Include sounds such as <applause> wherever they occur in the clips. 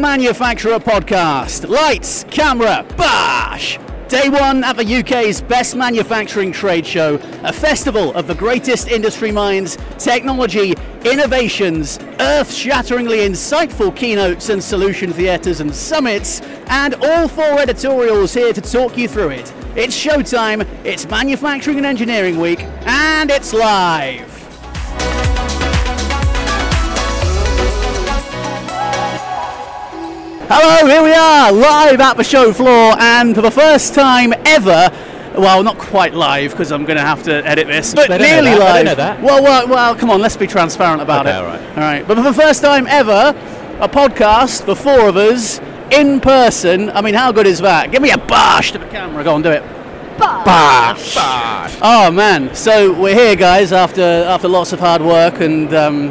Manufacturer Podcast. Lights, camera, bash! Day one at the UK's best manufacturing trade show, a festival of the greatest industry minds, technology, innovations, earth shatteringly insightful keynotes and solution theatres and summits, and all four editorials here to talk you through it. It's showtime, it's Manufacturing and Engineering Week, and it's live! Hello, here we are, live at the show floor, and for the first time ever, well, not quite live because I'm going to have to edit this, but They don't know nearly live. don't know that. Well, well, well, come on, let's be transparent about Okay, it. all right. All right, but for the first time ever, a podcast, the four of us, in person. I mean, how good is that? Give me a bash to the camera. Go on, do it. Bash. Oh man! So we're here, guys, after after lots of hard work and um,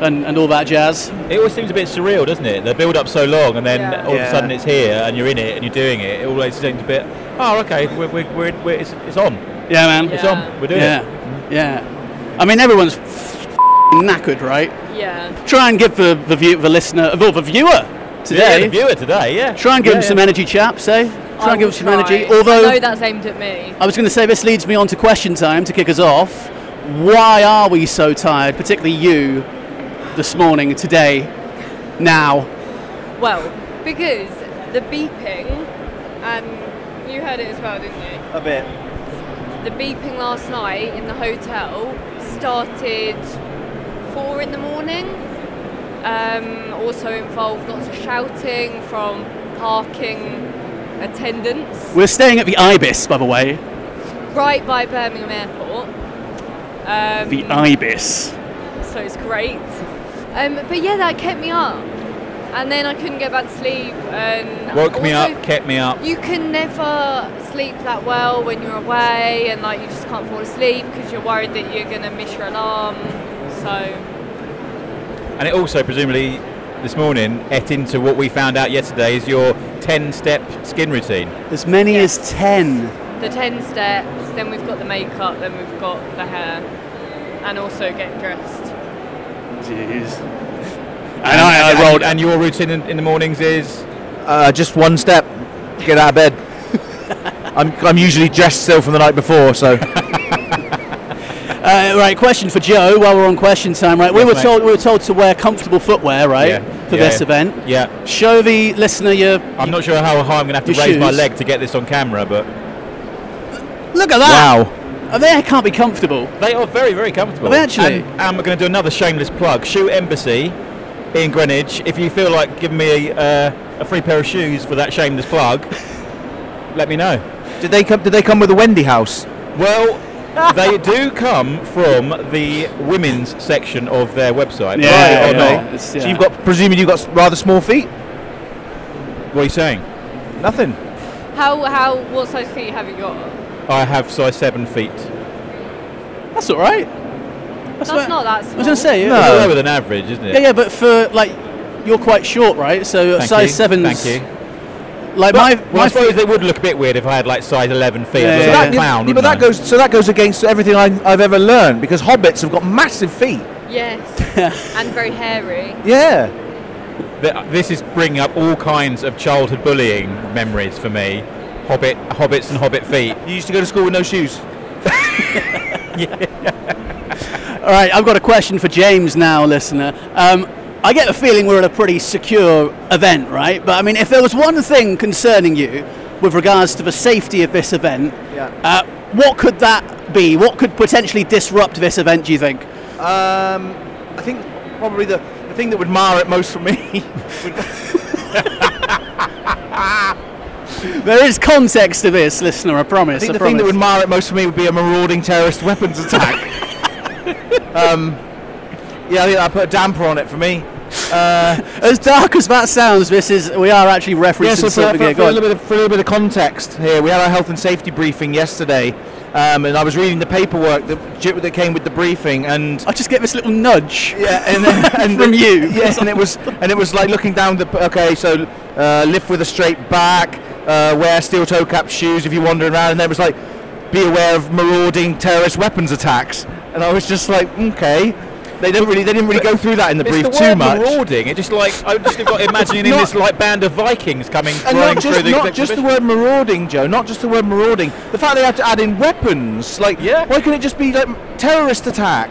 and, and all that jazz. It always seems a bit surreal, doesn't it? The build up so long, and then Yeah. all of a sudden it's here, and you're in it, and you're doing it. It always seems a bit. Oh, okay, we're, we're, we're, we're it's, it's on. Yeah, man. It's on. We're doing Yeah, it. yeah. I mean, everyone's f- knackered, right? Yeah. Try and give the the, view, the listener, well, the viewer Yeah, today. the viewer today, yeah. Try and give Yeah, him some energy, chaps. Eh? Try I and give will him some try. energy. I Although know that's aimed at me. I was going to say this leads me on to question time to kick us off. Why are we so tired, particularly you, this morning, today, now? Well, because the beeping, and you heard it as well, didn't you? A bit. The beeping last night in the hotel started four in the morning. Um, also involved lots of shouting from parking attendants We're staying at the Ibis, by the way. right by Birmingham Airport. Um, The Ibis. so it's great. Um, but yeah, that kept me up, and then I couldn't get back to sleep. And Woke me up, kept me up. You can never sleep that well when you're away, and like you just can't fall asleep because you're worried that you're gonna miss your alarm. So And it also, presumably, this morning, et into what we found out yesterday is your 10 step skin routine. As many Yes. as 10. the ten steps, then we've got the makeup, then we've got the hair, and also getting dressed. Jeez. And I, I rolled. And your routine in, in the mornings is. Uh, just one step. Get out of bed. <laughs> I'm, I'm usually dressed still from the night before, so Uh, right, question for Joe. While we're on question time, right? we were mate. told we were told to wear comfortable footwear, right, Yeah, for yeah, this yeah. event. Yeah. Show the listener your. I'm not sure how high I'm going to have to Your raise my leg to get this on camera, but Look at that! wow. Oh, they can't be comfortable. they are very, very comfortable. Are they actually? And, and we're going to do another shameless plug. Shoe Embassy in Greenwich. If you feel like giving me a, uh, a free pair of shoes for that shameless plug, <laughs> let me know. Did they come? Did they come with a Wendy house? Well, <laughs> they do come from the women's section of their website. Yeah, Right or yeah. not? It's- So you've got, presuming you've got rather small feet. What are you saying? Nothing. How how what size feet have you got? I have size seven feet. That's all right. That's what- not that I was going to say. No. yeah. It's lower than average, isn't it? Yeah, yeah, but for like, you're quite short, right? So Thank size you. seven. Thank you. Like Well, my well, my I suppose feet- they would look a bit weird if I had like size 11 feet. Yeah, I'd yeah, look yeah. like a clown. yeah, but that wouldn't goes. So that goes against everything I, I've ever learned because hobbits have got massive feet. Yes, <laughs> and very hairy. Yeah. Th- This is bringing up all kinds of childhood bullying memories for me. Hobbit, hobbits, and hobbit feet. You used to go to school with no shoes. <laughs> <laughs> All right, I've got a question for James now, listener. Um, I get the feeling we're at a pretty secure event, right? But I mean, if there was one thing concerning you with regards to the safety of this event, Yeah. uh, what could that be? What could potentially disrupt this event? Do you think? Um, I think probably the, the thing that would mar it most for me. <laughs> <laughs> There is context to this, listener. I promise. I think I the thing that would mar it most for me would be a marauding terrorist weapons attack. <laughs> um, yeah, I think I put a damper on it for me. Uh, As dark as that sounds, this is we are actually referencing yeah, so for, something for, here. for a little bit of, for a little bit of context here, we had our health and safety briefing yesterday, um, and I was reading the paperwork that, that came with the briefing, and I just get this little nudge. yeah, and, then, <laughs> and From you. yes, and it was and it was like looking down the okay, so uh, lift with a straight back, uh, wear steel toe cap shoes if you're wandering around, and then it was like be aware of marauding terrorist weapons attacks, and I was just like, okay, they didn't really they didn't really go through that in the brief the too much. marauding. It just like I just got <laughs> imagining Not- this like band of Vikings coming And not through just the not just the word marauding, Joe. Not just the word marauding. The fact they had to add in weapons. Like, Yeah. why couldn't it just be like terrorist attack,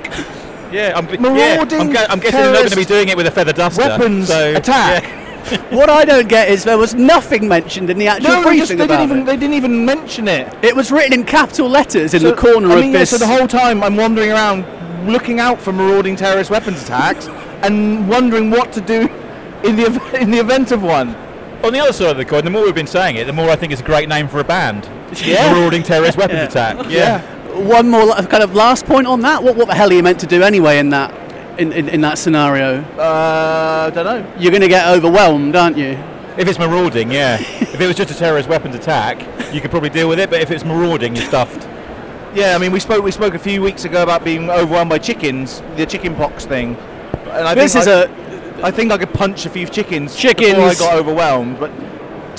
Yeah, I'm, yeah, Marauding I'm, gu- I'm guessing they're not going to be doing it with a feather duster. weapons so, attack? yeah. <laughs> What I don't get is there was nothing mentioned in the actual No, they, briefing just, they about didn't even it. they didn't even mention it. It was written in capital letters in So- the corner I of mean, yeah, this. so the whole time I'm wandering around, looking out for marauding terrorist weapons attacks, and wondering what to do <laughs> in the ev- in the event of one. On the other side of the coin, the more we've been saying it, the more I think it's a great name for a band. Yeah. <laughs> Marauding terrorist weapons attack. Yeah. One more kind of last point on that. What, what the hell are you meant to do anyway in that in, in, in that scenario? Uh, don't know. You're going to get overwhelmed, aren't you? If it's marauding, yeah. <laughs> if it was just a terrorist weapons attack, you could probably deal with it. But if it's marauding, you're stuffed. Yeah, I mean, we spoke we spoke a few weeks ago about being overwhelmed by chickens, the chicken pox thing. And I This think is I, a I think I could punch a few chickens, Chickens. before I got overwhelmed. But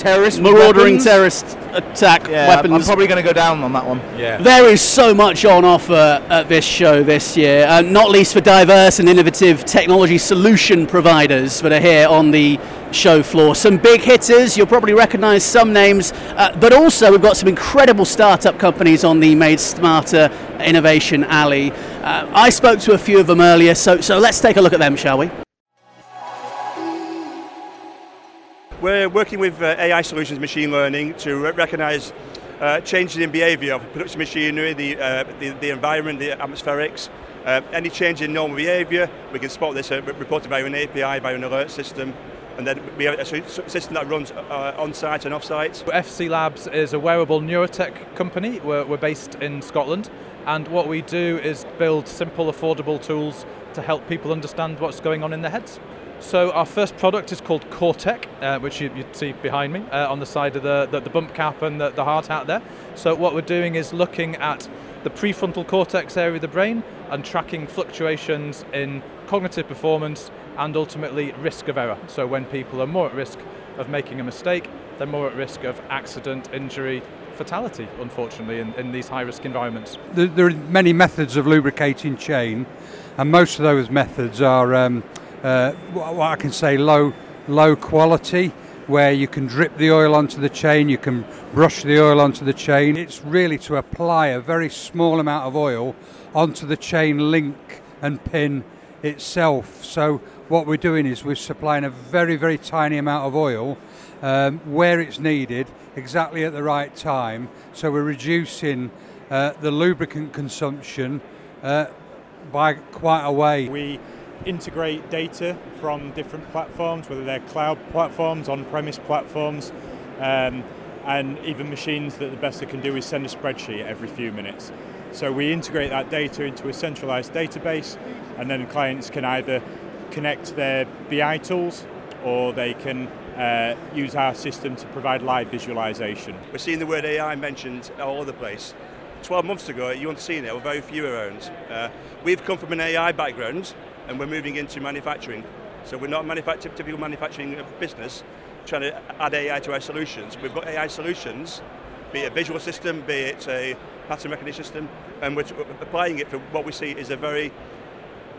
terrorist marauding weapons? terrorist attack Yeah, weapons. I'm probably going to go down on that one. Yeah. There is so much on offer at this show this year, uh, not least for diverse and innovative technology solution providers that are here on the show floor. Some big hitters, you'll probably recognize some names, uh, but also we've got some incredible startup companies on the Made Smarter Innovation Alley. Uh, I spoke to a few of them earlier, so, so let's take a look at them, shall we? We're working with uh, AI solutions, machine learning, to re- recognise uh, changes in behaviour of production machinery, the, uh, the, the environment, the atmospherics. Uh, any change in normal behaviour, we can spot this uh, reported via an API, via an alert system, and then we have a system that runs uh, on site and off site. FC Labs is a wearable neurotech company. We're, we're based in Scotland, and what we do is build simple, affordable tools to help people understand what's going on in their heads. So our first product is called Cortec, uh, which you, you see behind me uh, on the side of the, the, the bump cap and the, the hard hat there. So what we're doing is looking at the prefrontal cortex area of the brain and tracking fluctuations in cognitive performance and ultimately risk of error. So when people are more at risk of making a mistake, they're more at risk of accident, injury, fatality, unfortunately, in, in these high risk environments. There, there are many methods of lubricating chain, and most of those methods are um, uh, what I can say low low quality, where you can drip the oil onto the chain, you can brush the oil onto the chain. It's really to apply a very small amount of oil onto the chain link and pin itself. So what we're doing is we're supplying a very very tiny amount of oil um, where it's needed, exactly at the right time. So we're reducing uh, the lubricant consumption uh, by quite a way. We integrate data from different platforms, whether they're cloud platforms, on-premise platforms, um, and even machines that the best they can do is send a spreadsheet every few minutes. So we integrate that data into a centralized database, and then clients can either connect their BI tools or they can uh, use our system to provide live visualization. We're seeing the word AI mentioned all over the place. 12 months ago, you wouldn't have seen it, were very few around. Uh, we've come from an AI background and we're moving into manufacturing. So we're not a typical manufacturing business trying to add AI to our solutions. We've got AI solutions, be it a visual system, be it a pattern recognition system, and we're applying it for what we see is a very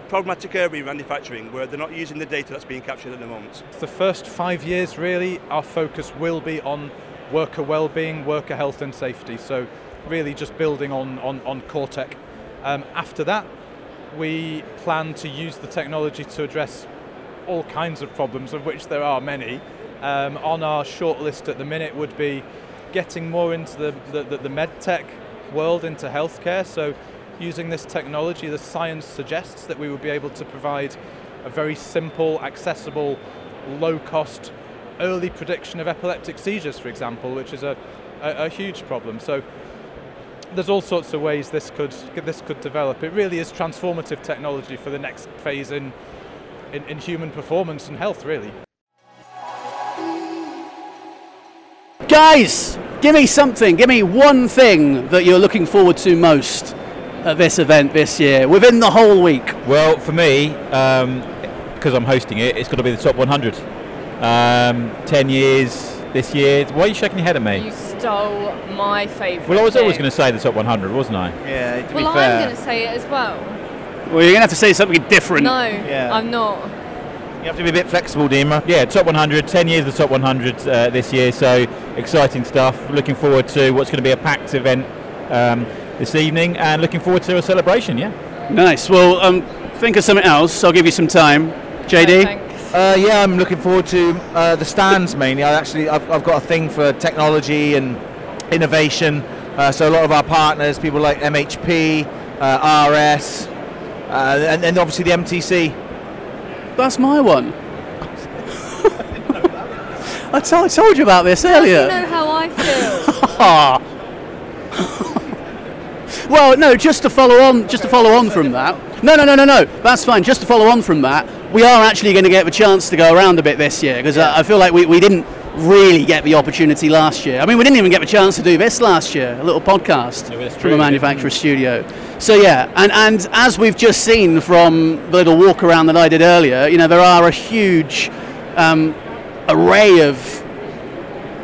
problematic area in manufacturing where they're not using the data that's being captured at the moment. The first five years, really, our focus will be on worker well-being, worker health and safety. So really just building on, on, on Cortec. Um, after that, we plan to use the technology to address all kinds of problems, of which there are many. Um, on our short list at the minute would be getting more into the, the, the, the med tech world, into healthcare. So using this technology, the science suggests that we will be able to provide a very simple, accessible, low cost early prediction of epileptic seizures, for example, which is a, a, a huge problem. So there's all sorts of ways this could this could develop. It really is transformative technology for the next phase in, in, in human performance and health, really. Guys, give me something. Give me one thing that you're looking forward to most at this event this year, within the whole week. Well, for me, because I'm hosting it, it's got to be the top 100. Um, 10 years this year. Why are you shaking your head at me? You stole my favourite. Well, I was always going to say the top 100, wasn't I? Yeah, to Well, be I'm going to say it as well. Well, you're going to have to say something different. No, Yeah. I'm not. You have to be a bit flexible, Deamer. Yeah, top 100, 10 years of the top 100 uh, this year, so exciting stuff. Looking forward to what's going to be a packed event um, this evening, and looking forward to a celebration. Yeah. Nice. Well, um, think of something else. I'll give you some time. No, JD? thanks. Uh, yeah, I'm looking forward to uh, the stands mainly. I actually, I've, I've got a thing for technology and innovation. Uh, so a lot of our partners, people like MHP, uh, RS, uh, and then obviously the MTC. That's my one. <laughs> I, told you about this earlier. You know how I feel. <laughs> <laughs> Well, no, just to follow on, just to follow on from that. No, no, no, no, no. That's fine. Just to follow on from that, we are actually going to get the chance to go around a bit this year because I, I feel like we, we didn't really get the opportunity last year. I mean, we didn't even get the chance to do this last year, a little podcast Yeah, from true, a yeah. manufacturer's studio. So yeah, and and as we've just seen from the little walk around that I did earlier, you know, there are a huge um, array of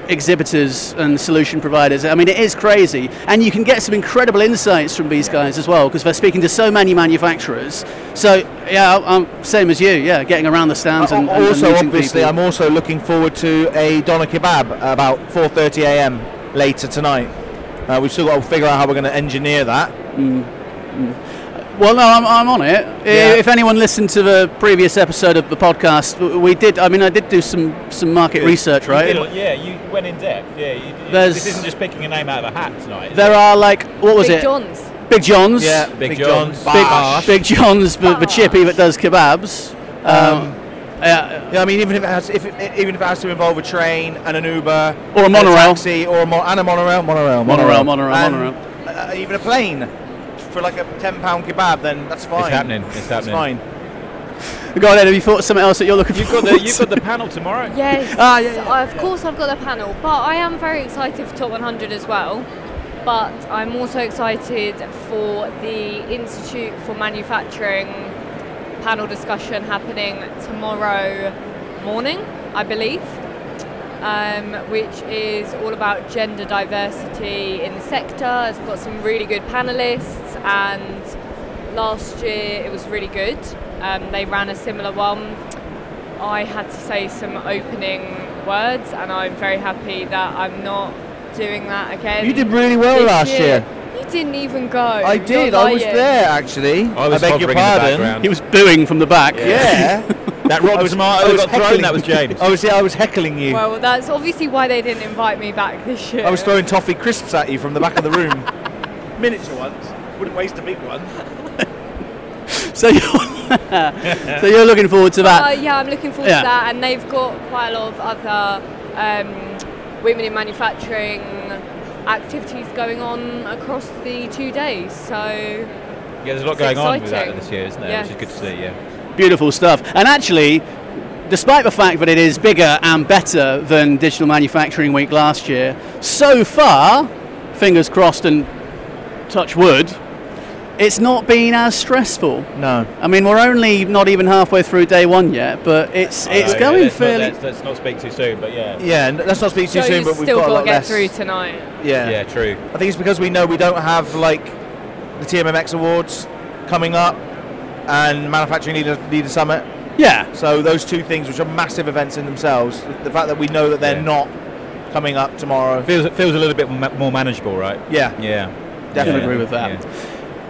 exhibitors and solution providers. I mean, it is crazy, and you can get some incredible insights from these guys as well because they're speaking to so many manufacturers. So yeah, I'm same as you. Yeah, getting around the stands and, and- and also, meeting obviously, people. I'm also looking forward to a doner kebab about 4:30 a.m. later tonight. Uh, we've still got to figure out how we're going to engineer that. Well, no, I'm, I'm on it. Yeah. If anyone listened to the previous episode of the podcast, we did. I mean, I did do some some market research, right? You did- yeah, you went in depth. Yeah, you, you- There's- this isn't just picking a name out of a hat tonight. There it? are like what was it? Big it? John's. Big John's. Yeah, Big John's. Big, Bash. Big John's, the, the chippy that does kebabs. Um, yeah, Yeah, I mean, even if it has, if it, even if it has to involve a train and an Uber, Or a and monorail. taxi, or a mo- and a monorail, monorail, Monorail, monorail, and, monorail. Uh, even a plane for like a ten pound kebab, then that's fine. It's happening. It's That's happening. fine. Go on, Ed, have you thought of something else that you're looking You've for? got the you've got the panel tomorrow. <laughs> Yes. Ah, yeah, yeah. I- Of course, I've got the panel, but I am very excited for Top 100 as well. But I'm also excited for the Institute for Manufacturing panel discussion happening tomorrow morning, I believe, um, which is all about gender diversity in the sector. It's got some really good panelists, and last year it was really good. Um, they ran a similar one. I had to say some opening words, and I'm very happy that I'm not doing that again. You did really well last year. You didn't even go. I did. I was there actually. I was beg your hovering in the pardon. He was booing from the back. Yeah. <laughs> That rock tomato that got thrown. That was <laughs> James. I was yeah, I was heckling you. Well, that's obviously why they didn't invite me back this year. I was throwing toffee crisps at you from the back of the room. <laughs> Miniature ones. Wouldn't waste a big one. <laughs> So you're, so you're looking forward to Uh, that. yeah, I'm looking forward Yeah. to that, and they've got quite a lot of other um, women in manufacturing activities going on across the two days. So Yeah, there's a lot It's going on with that this year, isn't there? Which is good to see. Yeah. Beautiful stuff. And actually, despite the fact that it is bigger and better than Digital Manufacturing Week last year, so far, fingers crossed and touch wood, it's not been as stressful. No. I mean, we're only not even halfway through day one yet, but it's it's going let's fairly. Not, let's, let's not speak too soon, but yeah. Yeah, let's not speak too Joe's soon, but we've still got a got lot to get less. through tonight. Yeah. Yeah, true. I think it's because we know we don't have like the TMMX Awards coming up and Manufacturing Leader, Leader Summit. yeah, So those two things, which are massive events in themselves, the fact that we know that they're Yeah. not coming up tomorrow. Feels it feels a little bit more manageable, right? Yeah. Yeah. Definitely Yeah. agree with that. Yeah.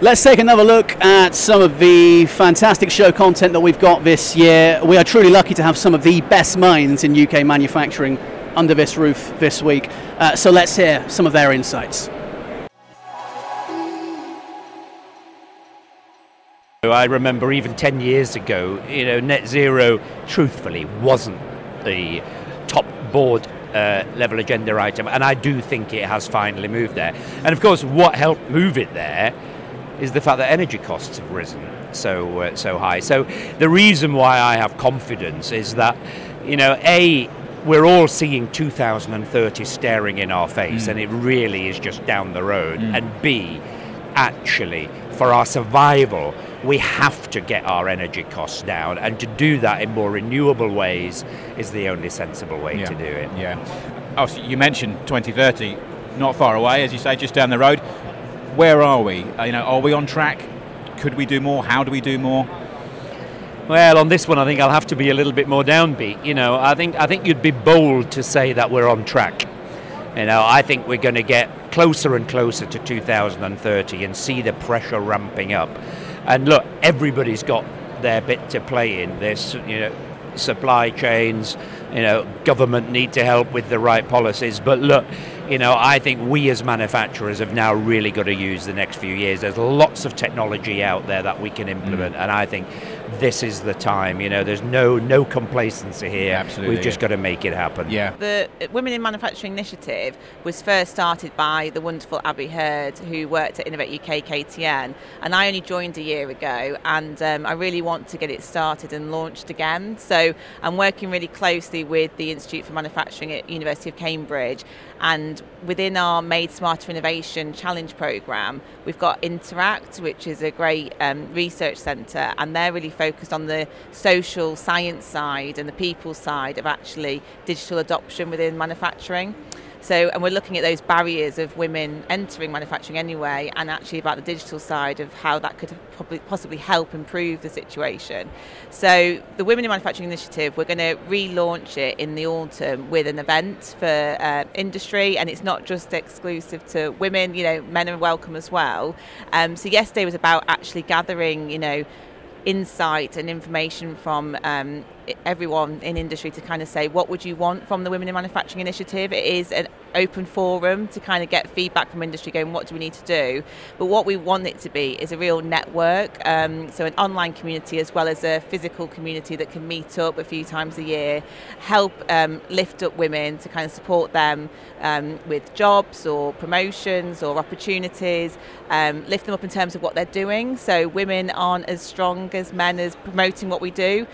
Let's take another look at some of the fantastic show content that we've got this year. We are truly lucky to have some of the best minds in UK manufacturing under this roof this week. Uh, so let's hear some of their insights. I remember even 10 years ago, you know, net zero truthfully wasn't the top board uh, level agenda item, and I do think it has finally moved there. And of course, what helped move it there is the fact that energy costs have risen so uh, so high. So the reason why I have confidence is that, you know, a we're all seeing 2030 staring in our face, and it really is just down the road. And b actually, for our survival, we have to get our energy costs down, and to do that in more renewable ways is the only sensible way to do it. Yeah. Oh, so you mentioned 2030, not far away, as you say, just down the road. Where are we? Uh, you know, are we on track Could we do more? How do we do more? Well, on this one, I think I'll have to be a little bit more downbeat. You know, I think I think you'd be bold to say that we're on track. You know, I think we're going to get closer and closer to 2030 and see the pressure ramping up. And look, everybody's got their bit to play in. There's, you know, supply chains, you know, government need to help with the right policies. But look, you know, I think we as manufacturers have now really got to use the next few years. There's lots of technology out there that we can implement, mm. and I think this is the time. You know, there's no no complacency here. Absolutely, we've just got to make it happen. Yeah. The Women in Manufacturing initiative was first started by the wonderful Abby Hurd, who worked at Innovate UK KTN, and I only joined a year ago, and um, I really want to get it started and launched again. So I'm working really closely with the Institute for Manufacturing at University of Cambridge, and within our Made Smarter Innovation Challenge programme, we've got Interact, which is a great um, research centre, and they're really focused on the social science side and the people side of actually digital adoption within manufacturing. So, and we're looking at those barriers of women entering manufacturing anyway, and actually about the digital side of how that could possibly help improve the situation. So, the Women in Manufacturing Initiative, we're going to relaunch it in the autumn with an event for uh, industry, and it's not just exclusive to women. You know, men are welcome as well. Um, so, yesterday was about actually gathering, you know insight and information from um, everyone in industry to kind of say what would you want from the Women in Manufacturing initiative. It is an open forum to kind of get feedback from industry going what do we need to do. But what we want it to be is a real network, um, so an online community as well as a physical community that can meet up a few times a year, help um, lift up women to kind of support them um, with jobs or promotions or opportunities, um, lift them up in terms of what they're doing. So women aren't as strong as men as promoting what we do.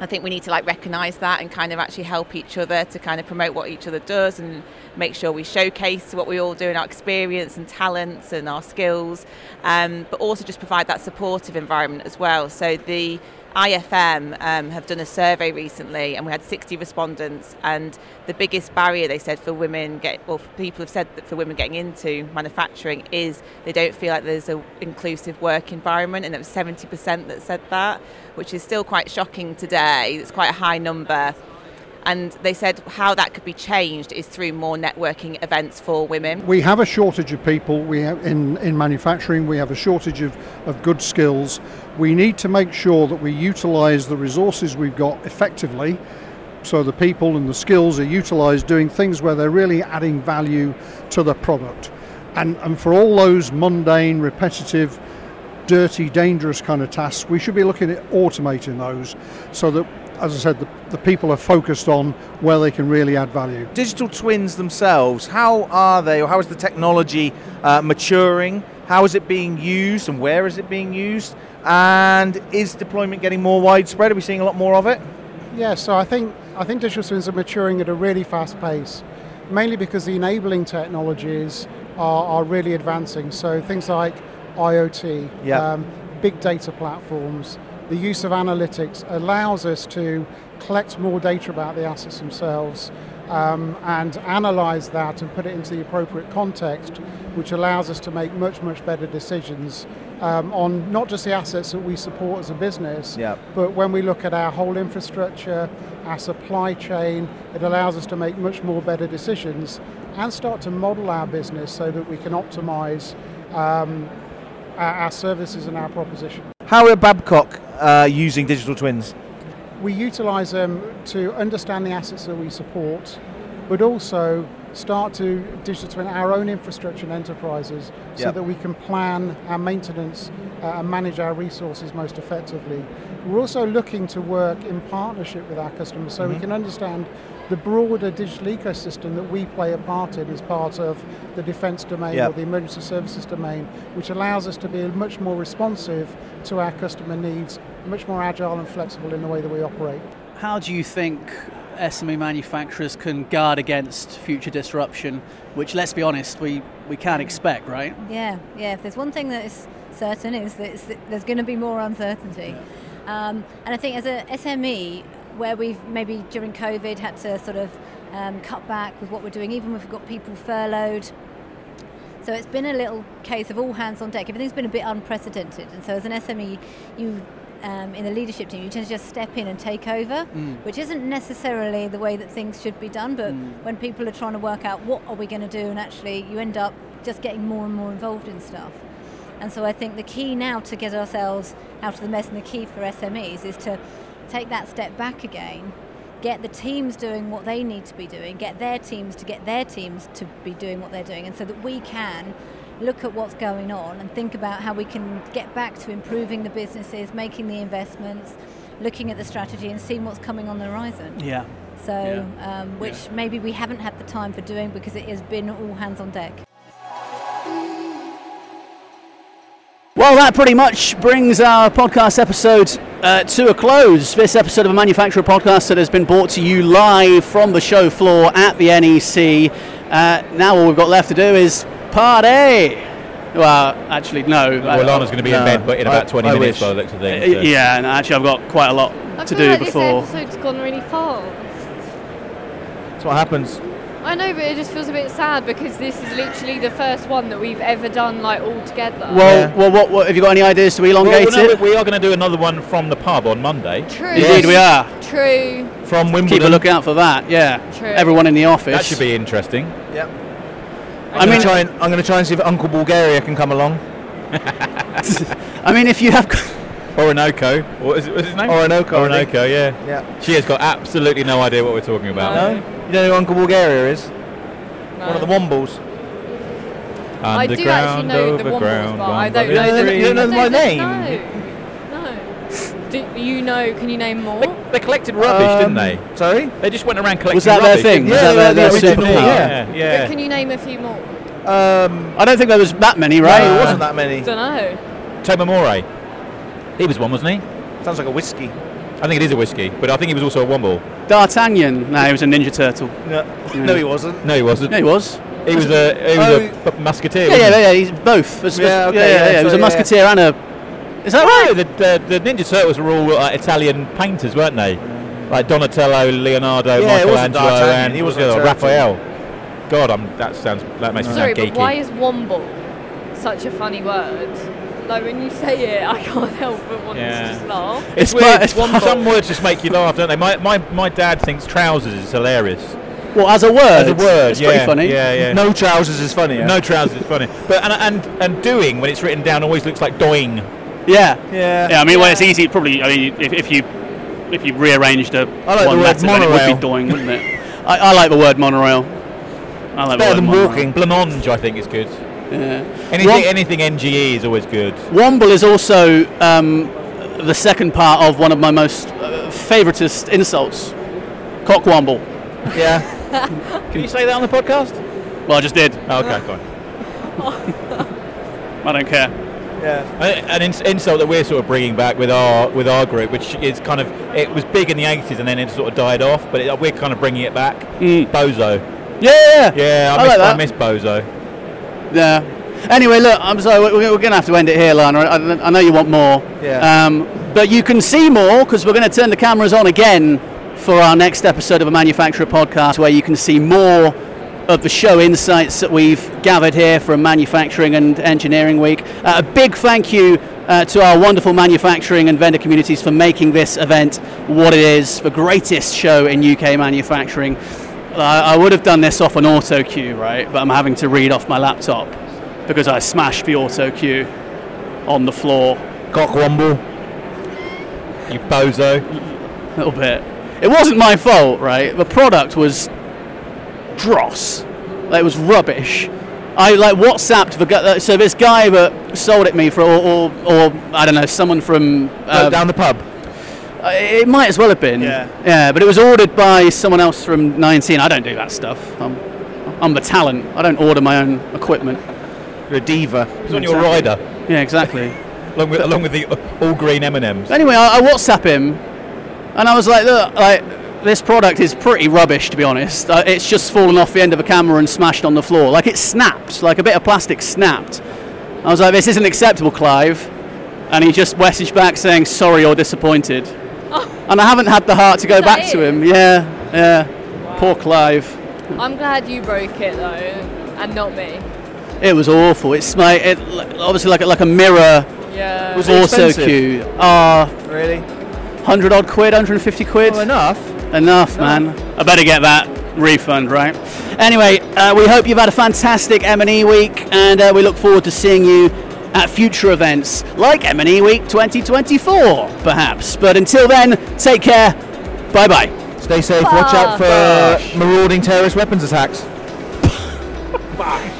I think we need to like recognise that and kind of actually help each other to kind of promote what each other does and make sure we showcase what we all do in our experience and talents and our skills, um, but also just provide that supportive environment as well. So the IFM um, have done a survey recently, and we had 60 respondents. And the biggest barrier they said for women get, or people have said that for women getting into manufacturing is they don't feel like there's an inclusive work environment, and it was 70% that said that, which is still quite shocking today. It's quite a high number and they said how that could be changed is through more networking events for women. We have a shortage of people we have in, in manufacturing, we have a shortage of, of good skills. We need to make sure that we utilise the resources we've got effectively so the people and the skills are utilised doing things where they're really adding value to the product. And, and for all those mundane, repetitive, dirty, dangerous kind of tasks, we should be looking at automating those so that as I said, the, the people are focused on where they can really add value. Digital twins themselves, how are they, or how is the technology uh, maturing? How is it being used, and where is it being used? And is deployment getting more widespread? Are we seeing a lot more of it? Yeah, so I think I think digital twins are maturing at a really fast pace, mainly because the enabling technologies are, are really advancing. So things like IoT, um, big data platforms, the use of analytics allows us to collect more data about the assets themselves um, and analyze that and put it into the appropriate context, which allows us to make much, much better decisions um, on not just the assets that we support as a business, yep. but when we look at our whole infrastructure, our supply chain, it allows us to make much more better decisions and start to model our business so that we can optimize um, our, our services and our proposition. How are Babcock uh, using digital twins? We utilise them to understand the assets that we support, but also start to digital twin our own infrastructure and enterprises so yep. that we can plan our maintenance uh, and manage our resources most effectively. We're also looking to work in partnership with our customers so mm-hmm. we can understand the broader digital ecosystem that we play a part in is part of the defence domain yep. or the emergency services domain, which allows us to be much more responsive to our customer needs, much more agile and flexible in the way that we operate. How do you think SME manufacturers can guard against future disruption, which, let's be honest, we, we can't expect, right? Yeah, yeah. If there's one thing that is certain, is that there's going to be more uncertainty. Um, and I think as a SME, where we've maybe during COVID had to sort of um, cut back with what we're doing, even if we've got people furloughed. So it's been a little case of all hands on deck. Everything's been a bit unprecedented, and so as an SME, you um, in the leadership team, you tend to just step in and take over, Mm. which isn't necessarily the way that things should be done. But Mm. when people are trying to work out what are we going to do, and actually you end up just getting more and more involved in stuff. And so I think the key now to get ourselves out of the mess and the key for SMEs is to take that step back again, get the teams doing what they need to be doing, get their teams to get their teams to be doing what they're doing, and so that we can look at what's going on and think about how we can get back to improving the businesses, making the investments, looking at the strategy and seeing what's coming on the horizon. Yeah. So, um, which maybe we haven't had the time for doing because it has been all hands on deck. Well, that pretty much brings our podcast episode uh, to a close. This episode of a manufacturer podcast that has been brought to you live from the show floor at the NEC. Uh, now, all we've got left to do is party. Well, actually, no. Well, Lanna's going to be in bed, but in about I- 20 I minutes wish. by the looks of things. Uh, so. Yeah, and actually, I've got quite a lot I to feel do like before. this episode's gone really fast. That's what happens. I know, but it just feels a bit sad because this is literally the first one that we've ever done like all together. Well, well, what, what have you got any ideas to elongate Well, no, it? we we are going to do another one from the pub on Monday. True. Indeed, we are. True. From Wimbledon. Keep a lookout for that. Yeah. True. Everyone in the office. That should be interesting. Yep. I I'm mean- gonna try and, I'm going to try and see if Uncle Bulgaria can come along. <laughs> I mean, if you have. Orinoco. What is, it, what's his name? Orinoco, I. Orinoco, yeah. Yeah. She has got absolutely no idea what we're talking about. No? You know who Uncle Bulgaria is? One of the Wombles. I do actually know the Wombles, but I don't You don't know- you don't know I my name? No. No. Do you know? Can you name more? They collected rubbish, Um, didn't they? Sorry? They just went around collecting Was that their rubbish, thing? didn't Was they? that their- their original superpower? thing, Yeah, But yeah. can you name a few more? Um, I don't think there was that many, right? No, it wasn't that many. Don't know. Tobermory. He was one, wasn't he? Sounds like a whiskey. I think it is a whiskey, but I think he was also a womble. D'Artagnan. No, he was a Ninja Turtle. No, no he wasn't. No, he wasn't. Yeah, he was. He was a he was Oh, a p- musketeer. Yeah, yeah, wasn't yeah, he's both. It's- Yeah, okay, yeah, yeah, yeah, yeah. He was a sorry, yeah, musketeer and a. Is that right? right? The, the, the Ninja Turtles were all uh, Italian painters, weren't they? Like Donatello, Leonardo, Yeah, it wasn't Michelangelo, D'Artagnan, and he wasn't a. Raphael. God, I'm, that sounds that makes me Sorry, sound but geeky. why is Womble such a funny word? Like when you say it, I can't <laughs> help but want Yeah. to just laugh. It's, It's weird. part- it's Some- Some words just make you laugh, don't they? My, my, my dad thinks trousers is hilarious. Well, as a word. As a word, It's yeah, pretty funny. Yeah, yeah. No trousers is funny. No trousers is funny. But and, and and doing when it's written down always looks like doing. Yeah. Yeah. Yeah, I mean, well, it's easy. Probably, I mean, if, if you if you rearranged a I like one the word letter, then it would be doing, wouldn't it? <laughs> I, I like the word monorail. I like better the word than monorail. walking. Blancmange, I think, is good. Yeah. Anything Wom- anything NGE is always good. Womble is also um, the second part of one of my most uh, insults. Cockwomble. Yeah. <laughs> Can you say that on the podcast? Well, I just did. Oh, okay, fine. <laughs> I don't care. Yeah. An ins- insult that we're sort of bringing back with our with our group, which is kind of it was big in the 80s and then it sort of died off, but it, we're kind of bringing it back. Mm. Bozo. Yeah, yeah, Yeah, I, I miss, like I miss Bozo. Yeah. Anyway, look, I'm sorry, we're, we're going to have to end it here, Lanna. I, I know you want more. Yeah. Um, but you can see more because we're going to turn the cameras on again for our next episode of a Manufacturer podcast where you can see more of the show insights that we've gathered here from Manufacturing and Engineering Week. Uh, a big thank you uh, to our wonderful manufacturing and vendor communities for making this event what it is, the greatest show in UK manufacturing. I, I would have done this off an auto cue, right? But I'm having to read off my laptop because I smashed the auto cue on the floor Cockwomble. You bozo. a little bit. It wasn't my fault, right? The product was dross. Like, it was rubbish. I like WhatsApped the guy. So this guy that sold it me for, or, or, or I don't know, someone from Uh, um, down the pub. Uh, It might as well have been. Yeah. Yeah, but it was ordered by someone else from 19. I don't do that stuff. I'm, I'm the talent. I don't order my own equipment. You're a diva. It's on your rider, Yeah, exactly. along with along with the all green M and M's. anyway, I, I WhatsApp him, and I was like, look, like this product is pretty rubbish to be honest. Uh, it's just fallen off the end of a camera and smashed on the floor. Like it snapped, like a bit of plastic snapped. I was like, this isn't acceptable, Clive. And he just messaged back saying, sorry, you're disappointed. <laughs> And I haven't had the heart to go Is that back to him. Yeah, yeah. Poor Clive. I'm glad you broke it though, and not me. It was awful. It's my it, obviously like a, like a mirror Yeah. Was it auto expensive? cue. Ah, Really? hundred odd quid, 150 quid. Well, enough. Enough, man. I better get that refund, right? Anyway, uh, we hope you've had a fantastic M&E week, and uh, we look forward to seeing you at future events like M&E Week 2024, perhaps. But until then, take care. Bye bye. Stay safe. Watch out for marauding terrorist weapons attacks. <laughs> Bye.